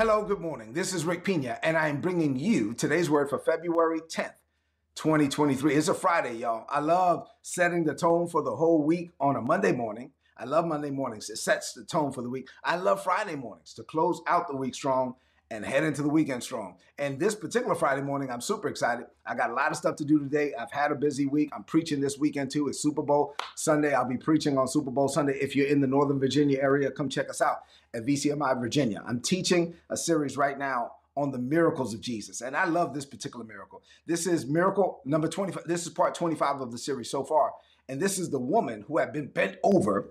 Hello, good morning. This is Rick Pina, and I am bringing you today's word for February 10th, 2023. It's a Friday, y'all. I love setting the tone for the whole week on a Monday morning. I love Monday mornings. It sets the tone for the week. I love Friday mornings to close out the week strong and head into the weekend strong. And this particular Friday morning, I'm super excited. I got a lot of stuff to do today. I've had a busy week. I'm preaching this weekend too. It's Super Bowl Sunday. I'll be preaching on Super Bowl Sunday. If you're in the Northern Virginia area, come check us out at VCMI Virginia. I'm teaching a series right now on the miracles of Jesus. And I love this particular miracle. This is miracle number 25. This is part 25 of the series so far. And this is the woman who had been bent over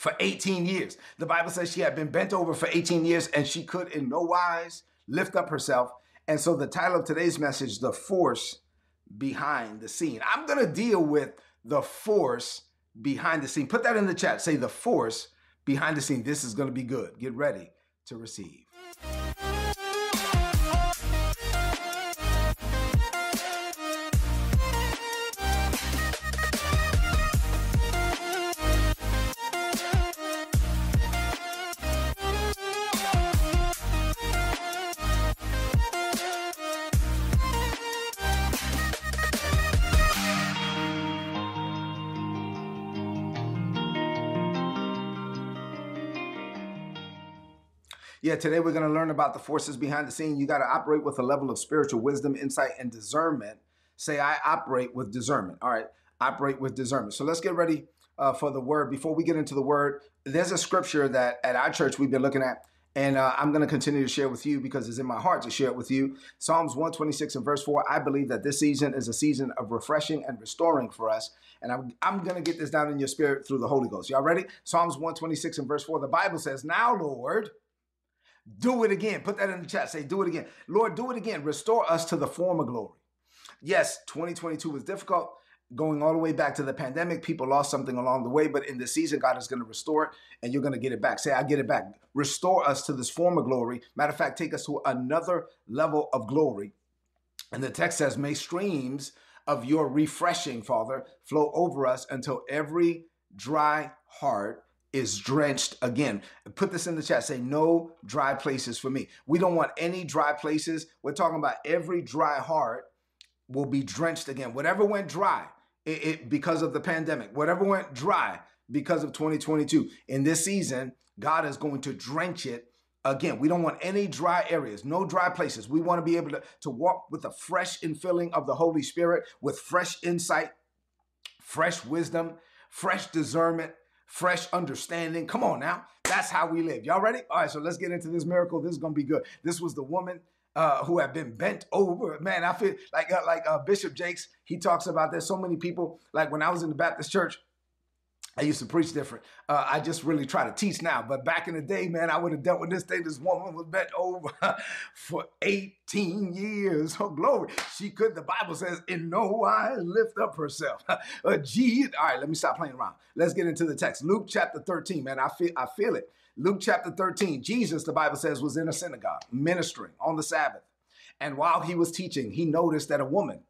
for 18 years. The Bible says she had been bent over for 18 years and she could in no wise lift up herself. And so the title of today's message, The Force Behind the Scene. I'm going to deal with the force behind the scene. Put that in the chat. Say the force behind the scene. This is going to be good. Get ready to receive. Today we're going to learn about the forces behind the scene. You got to operate with a level of spiritual wisdom, insight, and discernment. Say, I operate with discernment. All right, operate with discernment. So let's get ready uh, for the word. Before we get into the word, there's a scripture that at our church we've been looking at, and uh, I'm going to continue to share with you because it's in my heart to share it with you. Psalms 126 and verse 4. I believe that this season is a season of refreshing and restoring for us. And I'm, I'm going to get this down in your spirit through the Holy Ghost. Y'all ready? Psalms 126 and verse 4. The Bible says, Now, Lord, do it again. Put that in the chat. Say, do it again. Lord, do it again. Restore us to the former glory. Yes, 2022 was difficult. Going all the way back to the pandemic, people lost something along the way, but in this season, God is going to restore it and you're going to get it back. Say, I get it back. Restore us to this former glory. Matter of fact, take us to another level of glory. And the text says, May streams of your refreshing, Father, flow over us until every dry heart is drenched again. Put this in the chat. Say no dry places for me. We don't want any dry places. We're talking about every dry heart will be drenched again. Whatever went dry it, it, because of the pandemic, whatever went dry because of 2022, in this season, God is going to drench it again. We don't want any dry areas, no dry places. We want to be able to, to walk with a fresh infilling of the Holy Spirit, with fresh insight, fresh wisdom, fresh discernment, fresh understanding. Come on now. That's how we live. Y'all ready? All right, so let's get into this miracle. This is going to be good. This was the woman uh, who had been bent over. Man, I feel like uh, like uh, Bishop Jakes, he talks about there's so many people. Like when I was in the Baptist church, I used to preach different. Uh, I just really try to teach now. But back in the day, man, I would have dealt with this thing. This woman was bent over for 18 years. Oh, glory. She could, the Bible says, in no wise lift up herself. uh, gee, all right, let me stop playing around. Let's get into the text. Luke chapter 13, man, I feel, I feel it. Luke chapter 13, Jesus, the Bible says, was in a synagogue ministering on the Sabbath. And while he was teaching, he noticed that a woman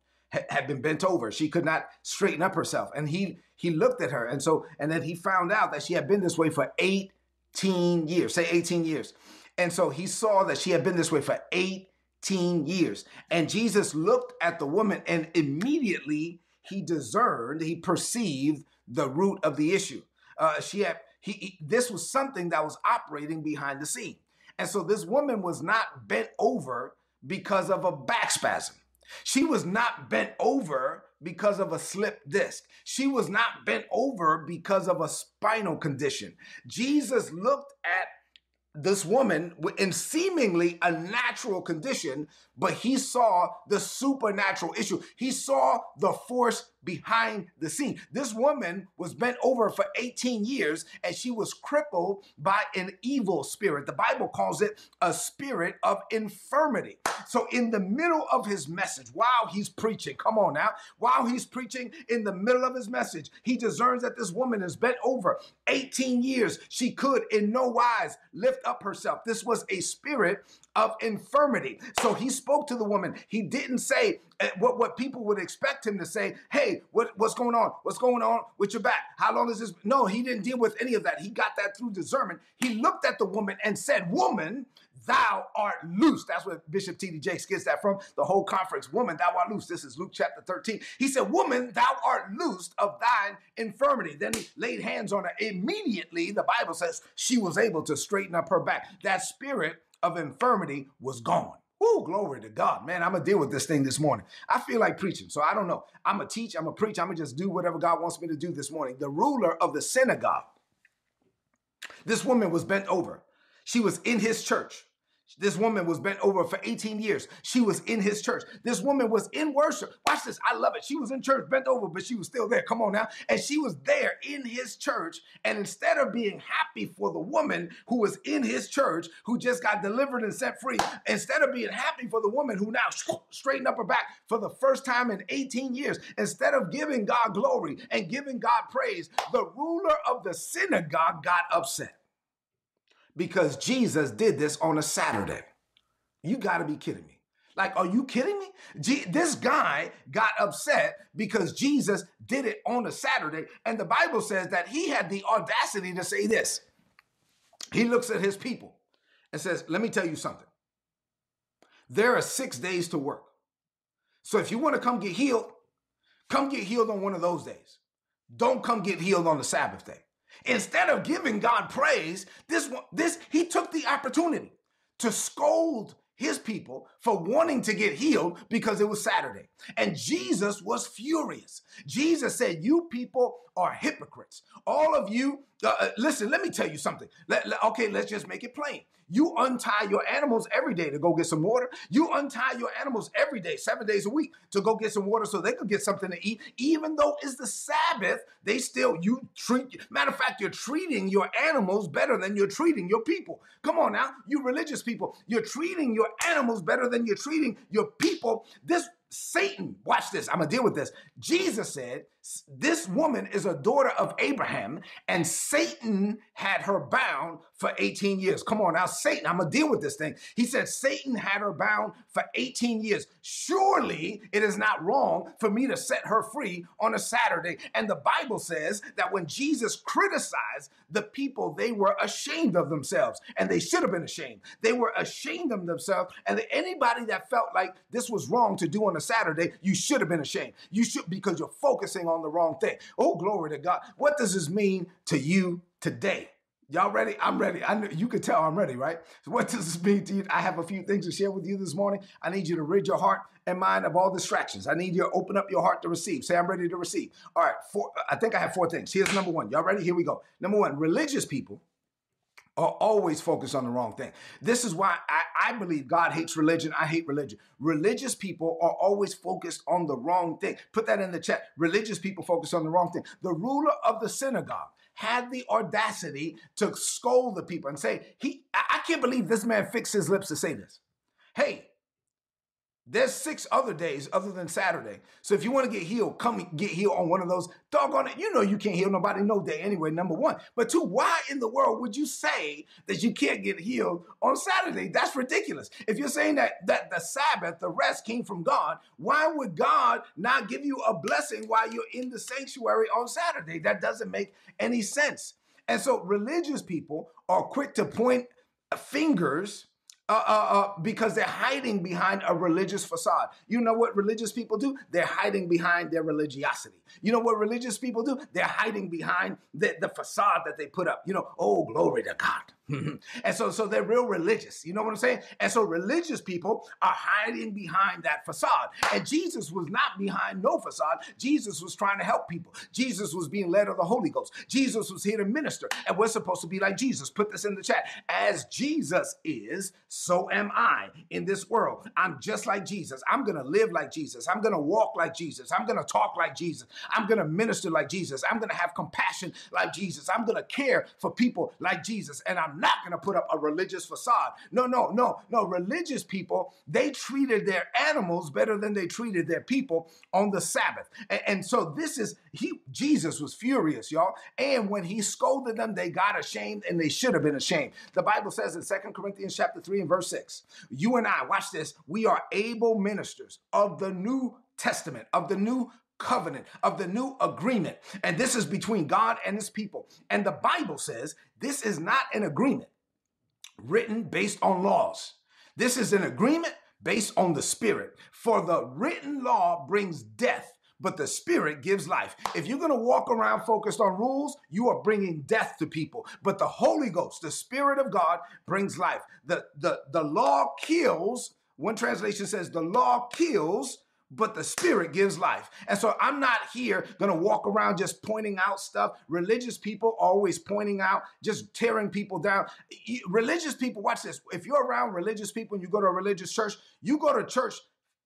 had been bent over. She could not straighten up herself. And he he looked at her. And so, and then he found out that she had been this way for 18 years. Say 18 years. And so he saw that she had been this way for 18 years. And Jesus looked at the woman and immediately he discerned, he perceived the root of the issue. Uh, she had he, he this was something that was operating behind the scene. And so this woman was not bent over because of a back spasm. She was not bent over because of a slip disc. She was not bent over because of a spinal condition. Jesus looked at this woman in seemingly a natural condition, but he saw the supernatural issue. He saw the force behind the scene. This woman was bent over for 18 years and she was crippled by an evil spirit. The Bible calls it a spirit of infirmity. So, in the middle of his message, while he's preaching, come on now, while he's preaching in the middle of his message, he discerns that this woman is bent over 18 years. She could in no wise lift up herself. This was a spirit of infirmity. So he spoke to the woman. He didn't say what, what people would expect him to say. Hey, what, what's going on? What's going on with your back? How long is this? No, he didn't deal with any of that. He got that through discernment. He looked at the woman and said, Woman, thou art loose. That's where Bishop T.D. Jakes gets that from. The whole conference, woman, thou art loose. This is Luke chapter 13. He said, woman, thou art loosed of thine infirmity. Then he laid hands on her. Immediately, the Bible says, she was able to straighten up her back. That spirit of infirmity was gone. Oh, glory to God. Man, I'm to deal with this thing this morning. I feel like preaching, so I don't know. I'm to teach, I'm to preach, I'm to just do whatever God wants me to do this morning. The ruler of the synagogue, this woman was bent over. She was in his church. This woman was bent over for 18 years. She was in his church. This woman was in worship. Watch this. I love it. She was in church, bent over, but she was still there. Come on now. And she was there in his church. And instead of being happy for the woman who was in his church, who just got delivered and set free, instead of being happy for the woman who now straightened up her back for the first time in 18 years, instead of giving God glory and giving God praise, the ruler of the synagogue got upset because Jesus did this on a Saturday. You got to be kidding me. Like, are you kidding me? G- this guy got upset because Jesus did it on a Saturday. And the Bible says that he had the audacity to say this. He looks at his people and says, Let me tell you something. There are six days to work. So if you want to come get healed, come get healed on one of those days. Don't come get healed on the Sabbath day. Instead of giving God praise, this one, this he took the opportunity to scold his people for wanting to get healed because it was Saturday. And Jesus was furious. Jesus said, You people are hypocrites. All of you, uh, uh, listen, let me tell you something. Let, let, okay, let's just make it plain. You untie your animals every day to go get some water. You untie your animals every day, seven days a week, to go get some water so they could get something to eat. Even though it's the Sabbath, they still, you treat, matter of fact, you're treating your animals better than you're treating your people. Come on now, you religious people, you're treating your animals better than you're treating your people. This Satan, watch this, I'm gonna deal with this. Jesus said, This woman is a daughter of Abraham, and Satan had her bound for 18 years. Come on now, Satan, I'm gonna deal with this thing. He said, Satan had her bound for 18 years. Surely it is not wrong for me to set her free on a Saturday. And the Bible says that when Jesus criticized the people, they were ashamed of themselves, and they should have been ashamed. They were ashamed of themselves, and anybody that felt like this was wrong to do on a Saturday, you should have been ashamed. You should because you're focusing on the wrong thing. Oh, glory to God. What does this mean to you today? Y'all ready? I'm ready. I know you can tell I'm ready, right? So what does this mean to you? I have a few things to share with you this morning. I need you to rid your heart and mind of all distractions. I need you to open up your heart to receive. Say, I'm ready to receive. All right, four, I think I have four things. Here's number one. Y'all ready? Here we go. Number one, religious people are always focused on the wrong thing. This is why I, I, believe God hates religion. I hate religion. Religious people are always focused on the wrong thing. Put that in the chat. Religious people focus on the wrong thing. The ruler of the synagogue had the audacity to scold the people and say, "He, I can't believe this man fixed his lips to say this." Hey, there's six other days other than Saturday. So if you want to get healed, come get healed on one of those. Doggone it, you know you can't heal nobody no day anyway, number one. But two, why in the world would you say that you can't get healed on Saturday? That's ridiculous. If you're saying that that the Sabbath, the rest came from God, why would God not give you a blessing while you're in the sanctuary on Saturday? That doesn't make any sense. And so religious people are quick to point fingers uh, uh, uh, because they're hiding behind a religious facade. You know what religious people do? They're hiding behind their religiosity. You know what religious people do? They're hiding behind the, the facade that they put up. You know, oh, glory to God. and so, so they're real religious. You know what I'm saying? And so religious people are hiding behind that facade. And Jesus was not behind no facade. Jesus was trying to help people. Jesus was being led of the Holy Ghost. Jesus was here to minister. And we're supposed to be like Jesus. Put this in the chat. As Jesus is, so am I in this world. I'm just like Jesus. I'm going to live like Jesus. I'm going to walk like Jesus. I'm going to talk like Jesus. I'm going to minister like Jesus. I'm going to have compassion like Jesus. I'm going to care for people like Jesus. And I'm not going to put up a religious facade. No, no, no, no. Religious people, they treated their animals better than they treated their people on the Sabbath. And, and so this is, he, Jesus was furious, y'all. And when he scolded them, they got ashamed and they should have been ashamed. The Bible says in Second Corinthians chapter 3 and verse 6, you and I, watch this, we are able ministers of the New Testament, of the new covenant, of the new agreement. And this is between God and his people. And the Bible says this is not an agreement written based on laws. This is an agreement based on the spirit. For the written law brings death, but the spirit gives life. If you're going to walk around focused on rules, you are bringing death to people. But the Holy Ghost, the spirit of God brings life. The the the law kills. One translation says the law kills, but the spirit gives life. And so I'm not here going to walk around just pointing out stuff. Religious people always pointing out, just tearing people down. Religious people, watch this. If you're around religious people and you go to a religious church, you go to church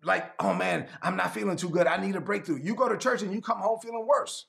like, oh man, I'm not feeling too good. I need a breakthrough. You go to church and you come home feeling worse.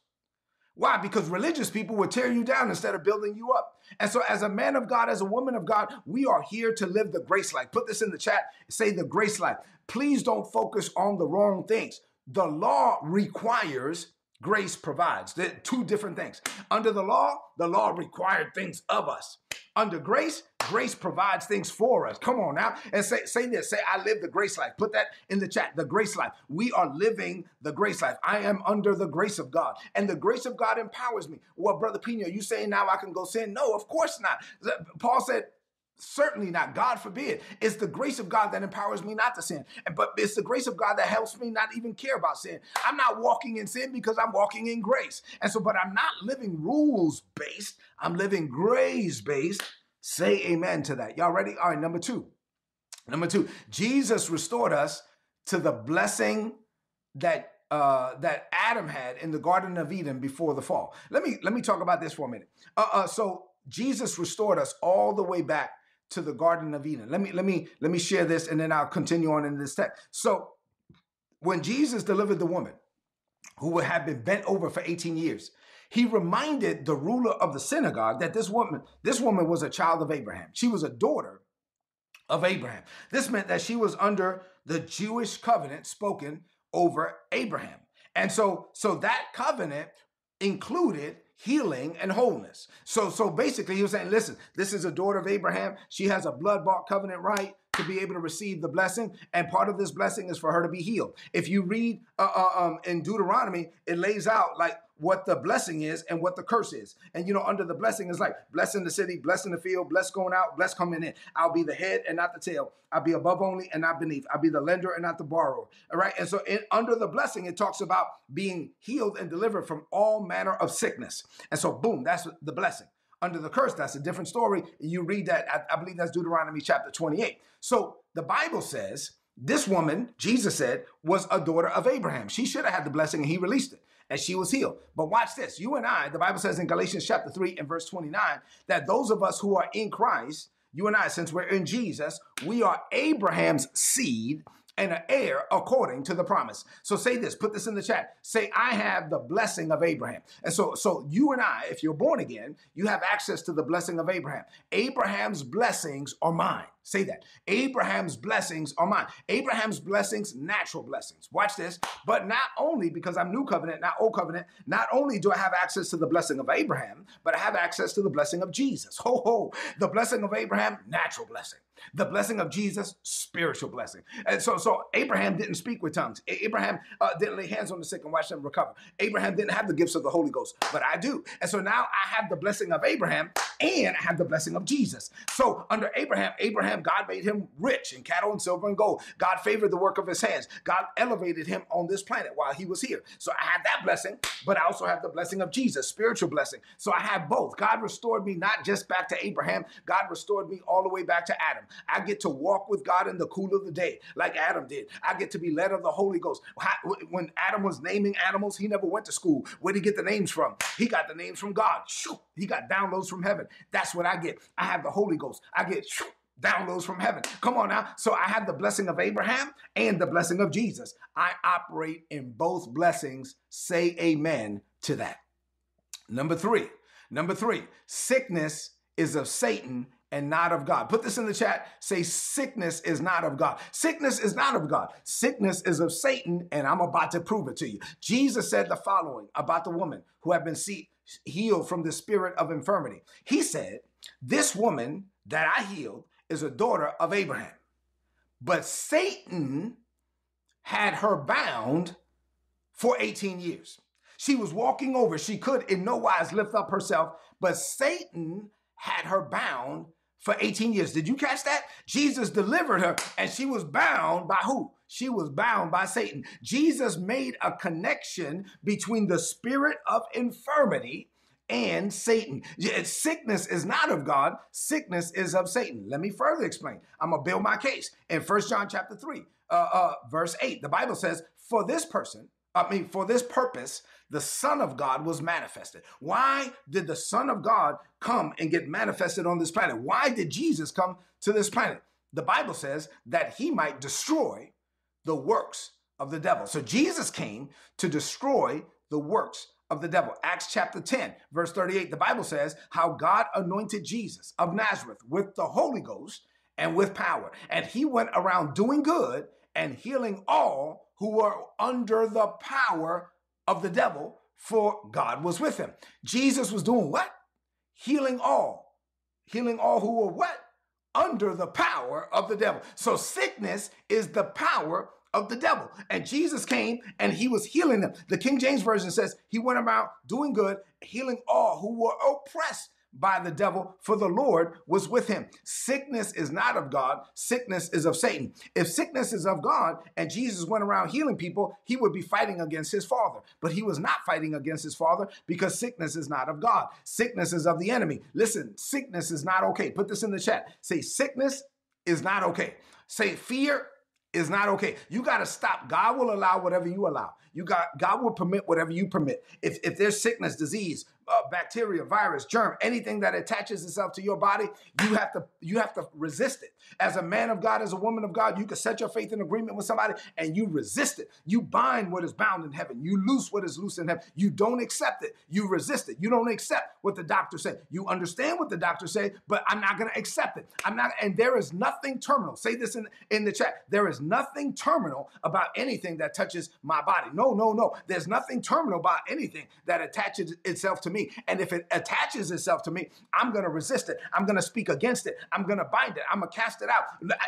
Why? Because religious people will tear you down instead of building you up. And so, as a man of God, as a woman of God, we are here to live the grace life. Put this in the chat. Say the grace life. Please don't focus on the wrong things. The law requires, grace provides. They're two different things. Under the law, the law required things of us. Under grace, grace provides things for us. Come on now and say, say this. Say, I live the grace life. Put that in the chat. The grace life. We are living the grace life. I am under the grace of God. And the grace of God empowers me. Well, Brother Pina, you saying now I can go sin? No, of course not. Paul said, Certainly not. God forbid. It's the grace of God that empowers me not to sin. But it's the grace of God that helps me not even care about sin. I'm not walking in sin because I'm walking in grace. And so, but I'm not living rules based. I'm living grace based. Say amen to that. Y'all ready? All right, number two. Number two, Jesus restored us to the blessing that uh, that Adam had in the Garden of Eden before the fall. Let me let me talk about this for a minute. Uh, uh, so Jesus restored us all the way back to the Garden of Eden. Let me let me let me share this and then I'll continue on in this text. So when Jesus delivered the woman who had been bent over for 18 years, he reminded the ruler of the synagogue that this woman, this woman was a child of Abraham. She was a daughter of Abraham. This meant that she was under the Jewish covenant spoken over Abraham. And so so that covenant included healing and wholeness. So so basically he was saying, listen, this is a daughter of Abraham. She has a blood-bought covenant right to be able to receive the blessing, and part of this blessing is for her to be healed. If you read uh, uh, um, in Deuteronomy, it lays out like what the blessing is and what the curse is. And you know, under the blessing is like blessing the city, blessing the field, bless going out, bless coming in. I'll be the head and not the tail. I'll be above only and not beneath. I'll be the lender and not the borrower. All right. And so in, under the blessing, it talks about being healed and delivered from all manner of sickness. And so boom, that's the blessing. Under the curse, that's a different story. You read that, I, believe that's Deuteronomy chapter 28. So the Bible says this woman, Jesus said, was a daughter of Abraham. She should have had the blessing and he released it and she was healed. But watch this. You and I, the Bible says in Galatians chapter 3 and verse 29, that those of us who are in Christ, you and I, since we're in Jesus, we are Abraham's seed and an heir according to the promise. So say this, put this in the chat. Say, I have the blessing of Abraham. And so, so you and I, if you're born again, you have access to the blessing of Abraham. Abraham's blessings are mine. Say that. Abraham's blessings are mine. Abraham's blessings, natural blessings. Watch this. But not only because I'm new covenant, not old covenant, not only do I have access to the blessing of Abraham, but I have access to the blessing of Jesus. Ho, ho. The blessing of Abraham, natural blessing. The blessing of Jesus, spiritual blessing. And so, so Abraham didn't speak with tongues. Abraham uh, didn't lay hands on the sick and watch them recover. Abraham didn't have the gifts of the Holy Ghost, but I do. And so now I have the blessing of Abraham and I have the blessing of Jesus. So under Abraham, Abraham, God made him rich in cattle and silver and gold. God favored the work of his hands. God elevated him on this planet while he was here. So I had that blessing, but I also have the blessing of Jesus, spiritual blessing. So I have both. God restored me not just back to Abraham, God restored me all the way back to Adam. I get to walk with God in the cool of the day, like Adam did. I get to be led of the Holy Ghost. When Adam was naming animals, he never went to school. Where did he get the names from? He got the names from God. He got downloads from heaven. That's what I get. I have the Holy Ghost. I get downloads from heaven. Come on now. So I have the blessing of Abraham and the blessing of Jesus. I operate in both blessings. Say amen to that. Number three. Number three. Sickness is of Satan and not of God. Put this in the chat. Say, sickness is not of God. Sickness is not of God. Sickness is of Satan, and I'm about to prove it to you. Jesus said the following about the woman who had been healed from the spirit of infirmity. He said, This woman that I healed is a daughter of Abraham. But Satan had her bound for 18 years. She was walking over. She could in no wise lift up herself, but Satan had her bound for 18 years. Did you catch that? Jesus delivered her and she was bound by who? She was bound by Satan. Jesus made a connection between the spirit of infirmity and Satan. Sickness is not of God, sickness is of Satan. Let me further explain. I'm going to build my case. In First John chapter 3, uh, uh, verse 8, the Bible says, For this person, I mean, for this purpose, the Son of God was manifested. Why did the Son of God come and get manifested on this planet? Why did Jesus come to this planet? The Bible says that he might destroy the works of the devil. So Jesus came to destroy the works of the devil. Acts chapter 10, verse 38, the Bible says how God anointed Jesus of Nazareth with the Holy Ghost and with power. And he went around doing good and healing all who were under the power of the devil, for God was with him. Jesus was doing what? Healing all. Healing all who were what? Under the power of the devil. So sickness is the power of the devil. And Jesus came and he was healing them. The King James Version says he went about doing good, healing all who were oppressed by the devil, for the Lord was with him. Sickness is not of God, sickness is of Satan. If sickness is of God and Jesus went around healing people, he would be fighting against his father. But he was not fighting against his father because sickness is not of God. Sickness is of the enemy. Listen, sickness is not okay. Put this in the chat. Say, sickness is not okay. Say, fear is not okay. You got to stop. God will allow whatever you allow. You got God will permit whatever you permit. If if there's sickness, disease, uh, bacteria, virus, germ, anything that attaches itself to your body, you have to you have to resist it. As a man of God, as a woman of God, you can set your faith in agreement with somebody and you resist it. You bind what is bound in heaven. You loose what is loose in heaven. You don't accept it. You resist it. You don't accept what the doctor said. You understand what the doctor said, but I'm not going to accept it. I'm not. And there is nothing terminal. Say this in in the chat. There is nothing terminal about anything that touches my body. No, no, no. No. There's nothing terminal about anything that attaches itself to me. And if it attaches itself to me, I'm going to resist it. I'm going to speak against it. I'm going to bind it. I'm going to cast it out.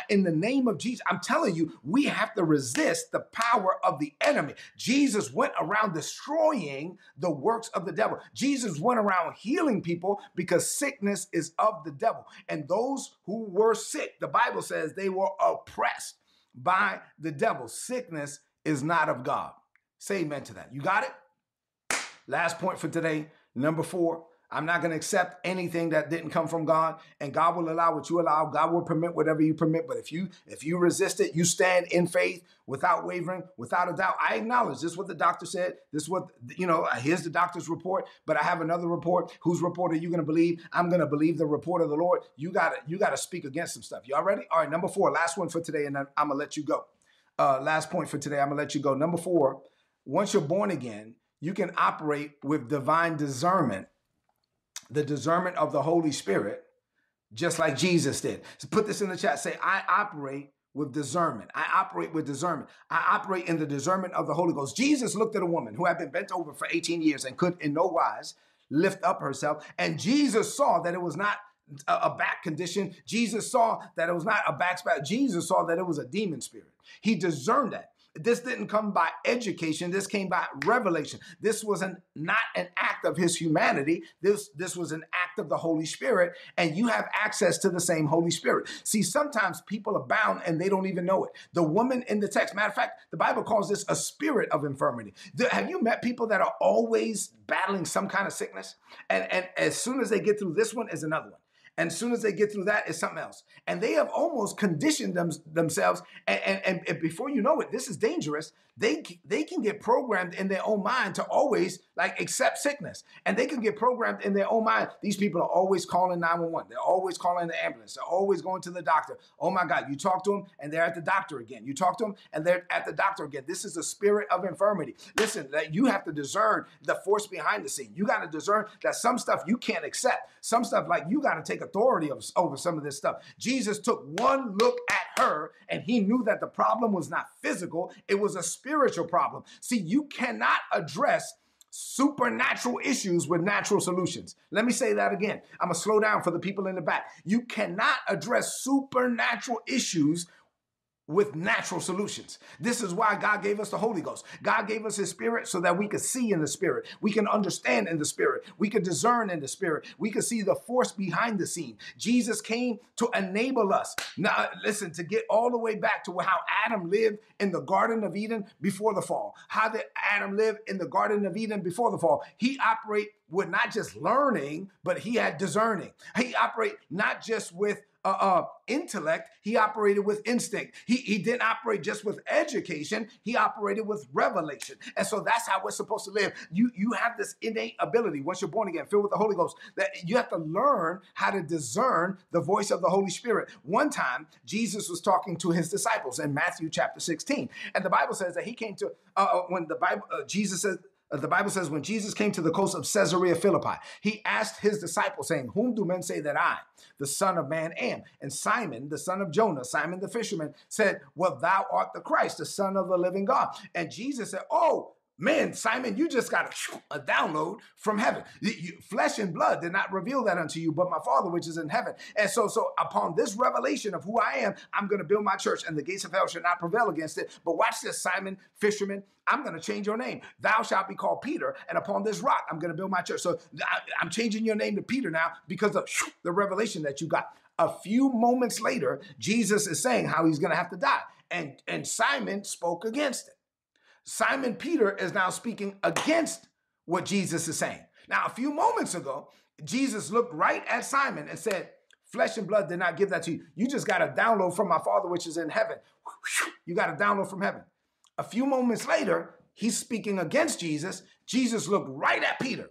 In the name of Jesus, I'm telling you, we have to resist the power of the enemy. Jesus went around destroying the works of the devil. Jesus went around healing people because sickness is of the devil. And those who were sick, the Bible says they were oppressed by the devil. Sickness is not of God. Say amen to that. You got it? Last point for today Number four, I'm not going to accept anything that didn't come from God, and God will allow what you allow. God will permit whatever you permit. But if you if you resist it, you stand in faith without wavering, without a doubt. I acknowledge this is what the doctor said. This is what you know. Here's the doctor's report, but I have another report. Whose report are you going to believe? I'm going to believe the report of the Lord. You got to you got to speak against some stuff. Y'all ready? All right. Number four, last one for today, and I'm gonna let you go. Uh, last point for today. I'm gonna let you go. Number four. Once you're born again, you can operate with divine discernment, the discernment of the Holy Spirit, just like Jesus did. So put this in the chat. Say, I operate with discernment. I operate with discernment. I operate in the discernment of the Holy Ghost. Jesus looked at a woman who had been bent over for 18 years and could in no wise lift up herself. And Jesus saw that it was not a, back condition. Jesus saw that it was not a back spot. Jesus saw that it was a demon spirit. He discerned that. This didn't come by education. This came by revelation. This was an, not an act of his humanity. This, this was an act of the Holy Spirit, and you have access to the same Holy Spirit. See, sometimes people are bound and they don't even know it. The woman in the text, matter of fact, the Bible calls this a spirit of infirmity. Have you met people that are always battling some kind of sickness? And, and as soon as they get through this one, is another one. And as soon as they get through that, it's something else. And they have almost conditioned them, themselves. And, and, and before you know it, this is dangerous. They they can get programmed in their own mind to always like accept sickness. And they can get programmed in their own mind. These people are always calling 911 they're always calling the ambulance. They're always going to the doctor. Oh my god you talk to them and they're at the doctor again. You talk to them and they're at the doctor again. This is a spirit of infirmity. Listen that you have to discern the force behind the scene. You got to discern that some stuff you can't accept. Some stuff like you got to take authority of, over some of this stuff jesus took one look at her and he knew that the problem was not physical it was a spiritual problem. See, you cannot address supernatural issues with natural solutions. Let me say that again. I'm going to slow down for the people in the back. You cannot address supernatural issues with natural solutions. This is why God gave us the Holy Ghost. God gave us His Spirit so that we could see in the Spirit. We can understand in the Spirit. We could discern in the Spirit. We could see the force behind the scene. Jesus came to enable us. Now, listen, to get all the way back to how Adam lived in the Garden of Eden before the fall. How did Adam live in the Garden of Eden before the fall? He operated with not just learning, but he had discerning. He operate not just with uh, uh, intellect, he operated with instinct. He, he didn't operate just with education, he operated with revelation. And so that's how we're supposed to live. You, you have this innate ability, once you're born again, filled with the Holy Ghost, that you have to learn how to discern the voice of the Holy Spirit. One time, Jesus was talking to his disciples in Matthew chapter 16. And the Bible says that he came to, uh, uh when the Bible, uh, Jesus says, Uh, the Bible says when Jesus came to the coast of Caesarea Philippi, he asked his disciples, saying, Whom do men say that I, the Son of Man, am? And Simon, the son of Jonah, Simon the fisherman, said, Well, thou art the Christ, the Son of the living God. And Jesus said, Oh, Man, Simon, you just got a, a download from heaven. You, you, flesh and blood did not reveal that unto you, but my Father which is in heaven. And so, so upon this revelation of who I am, I'm going to build my church, and the gates of hell shall not prevail against it. But watch this, Simon, fisherman. I'm going to change your name. Thou shalt be called Peter, and upon this rock I'm going to build my church. So I, I'm changing your name to Peter now because of the revelation that you got. A few moments later, Jesus is saying how he's going to have to die, and and Simon spoke against it. Simon Peter is now speaking against what Jesus is saying. Now, a few moments ago, Jesus looked right at Simon and said, Flesh and blood did not give that to you. You just got a download from my Father which is in heaven. You got a download from heaven. A few moments later, he's speaking against Jesus. Jesus looked right at Peter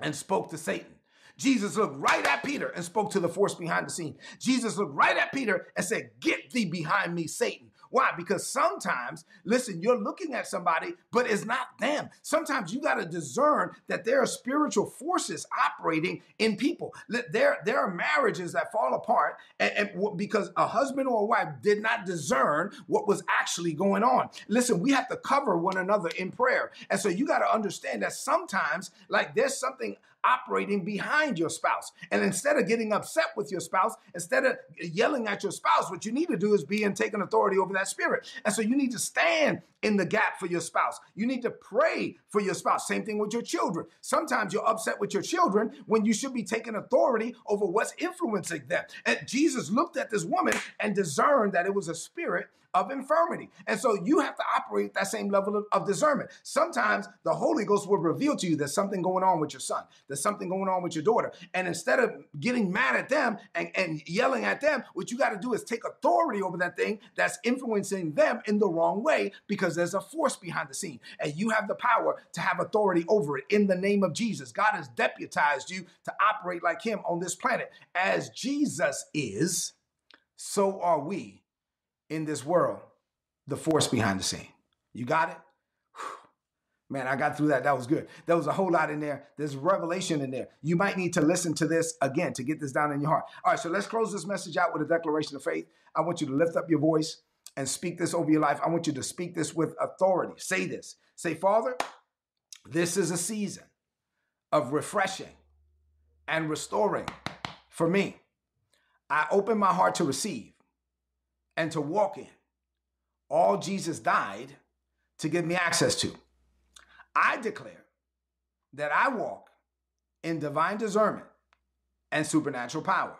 and spoke to Satan. Jesus looked right at Peter and spoke to the force behind the scene. Jesus looked right at Peter and said, Get thee behind me, Satan. Why? Because sometimes, listen, you're looking at somebody, but it's not them. Sometimes you got to discern that there are spiritual forces operating in people. There, there are marriages that fall apart and, and because a husband or a wife did not discern what was actually going on. Listen, we have to cover one another in prayer. And so you got to understand that sometimes, like, there's something operating behind your spouse. And instead of getting upset with your spouse, instead of yelling at your spouse, what you need to do is be and taking authority over that spirit. And so you need to stand in the gap for your spouse. You need to pray for your spouse. Same thing with your children. Sometimes you're upset with your children when you should be taking authority over what's influencing them. And Jesus looked at this woman and discerned that it was a spirit of infirmity. And so you have to operate that same level of, of, discernment. Sometimes the Holy Ghost will reveal to you there's something going on with your son, there's something going on with your daughter. And instead of getting mad at them and, and yelling at them, what you got to do is take authority over that thing that's influencing them in the wrong way because there's a force behind the scene. And you have the power to have authority over it in the name of Jesus. God has deputized you to operate like Him on this planet. As Jesus is, so are we in this world the force behind the scene. You got it? Man, I got through that. That was good. There was a whole lot in there. There's revelation in there. You might need to listen to this again to get this down in your heart. All right, so let's close this message out with a declaration of faith. I want you to lift up your voice and speak this over your life. I want you to speak this with authority. Say this. Say, Father, this is a season of refreshing and restoring for me. I open my heart to receive and to walk in. All Jesus died to give me access to. I declare that I walk in divine discernment and supernatural power.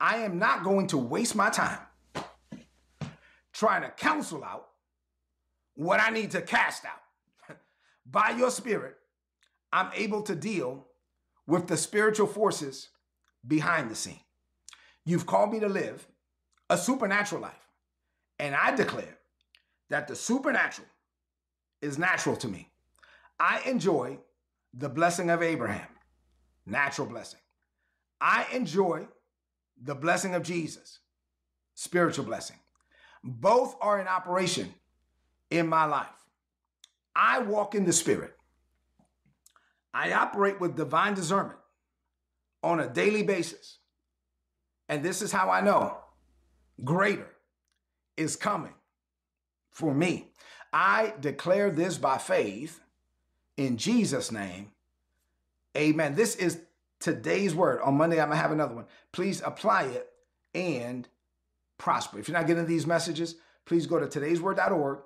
I am not going to waste my time trying to counsel out what I need to cast out. By your spirit, I'm able to deal with the spiritual forces behind the scene. You've called me to live a supernatural life. And I declare that the supernatural is natural to me. I enjoy the blessing of Abraham, natural blessing. I enjoy the blessing of Jesus, spiritual blessing. Both are in operation in my life. I walk in the Spirit. I operate with divine discernment on a daily basis. And this is how I know greater is coming for me. I declare this by faith in Jesus' name. Amen. This is today's word. On Monday, I'm going to have another one. Please apply it and prosper. If you're not getting these messages, please go to today'sword.org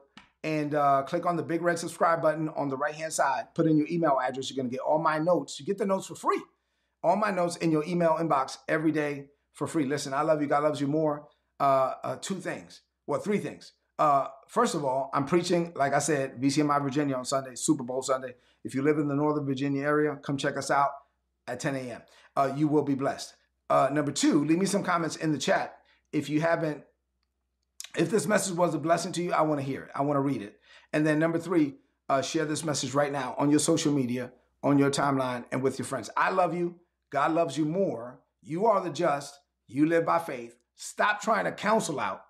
and uh, click on the big red subscribe button on the right hand side. Put in your email address. You're going to get all my notes. You get the notes for free. All my notes in your email inbox every day for free. Listen, I love you. God loves you more. Uh, uh, two things. Well, three things. Uh, first of all, I'm preaching, like I said, VCMI Virginia on Sunday, Super Bowl Sunday. If you live in the Northern Virginia area, come check us out at 10 a.m. Uh, you will be blessed. Uh, number two, leave me some comments in the chat. If you haven't, if this message was a blessing to you, I want to hear it. I want to read it. And then number three, uh, share this message right now on your social media, on your timeline, and with your friends. I love you. God loves you more. You are the just. You live by faith. Stop trying to counsel out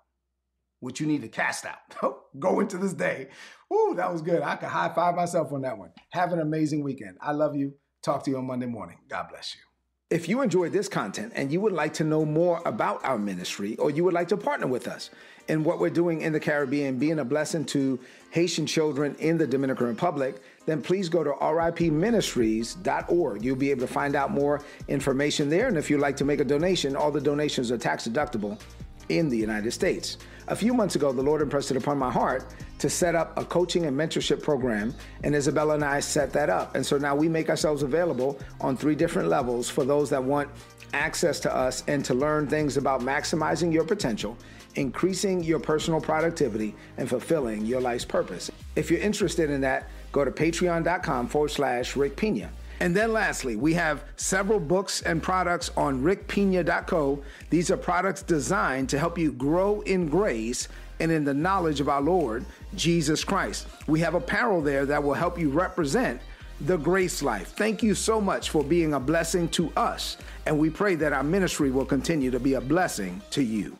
what you need to cast out. Oh, Go into this day. Ooh, that was good. I can high five myself on that one. Have an amazing weekend. I love you. Talk to you on Monday morning. God bless you. If you enjoyed this content and you would like to know more about our ministry or you would like to partner with us in what we're doing in the Caribbean, being a blessing to Haitian children in the Dominican Republic, then please go to ripministries.org. You'll be able to find out more information there. And if you'd like to make a donation, all the donations are tax deductible in the United States. A few months ago, the Lord impressed it upon my heart to set up a coaching and mentorship program, and Isabella and I set that up. And so now we make ourselves available on three different levels for those that want access to us and to learn things about maximizing your potential, increasing your personal productivity, and fulfilling your life's purpose. If you're interested in that, go to patreon.com forward slash Rick Pina. And then lastly, we have several books and products on rickpina.co. These are products designed to help you grow in grace and in the knowledge of our Lord Jesus Christ. We have apparel there that will help you represent the grace life. Thank you so much for being a blessing to us, and we pray that our ministry will continue to be a blessing to you.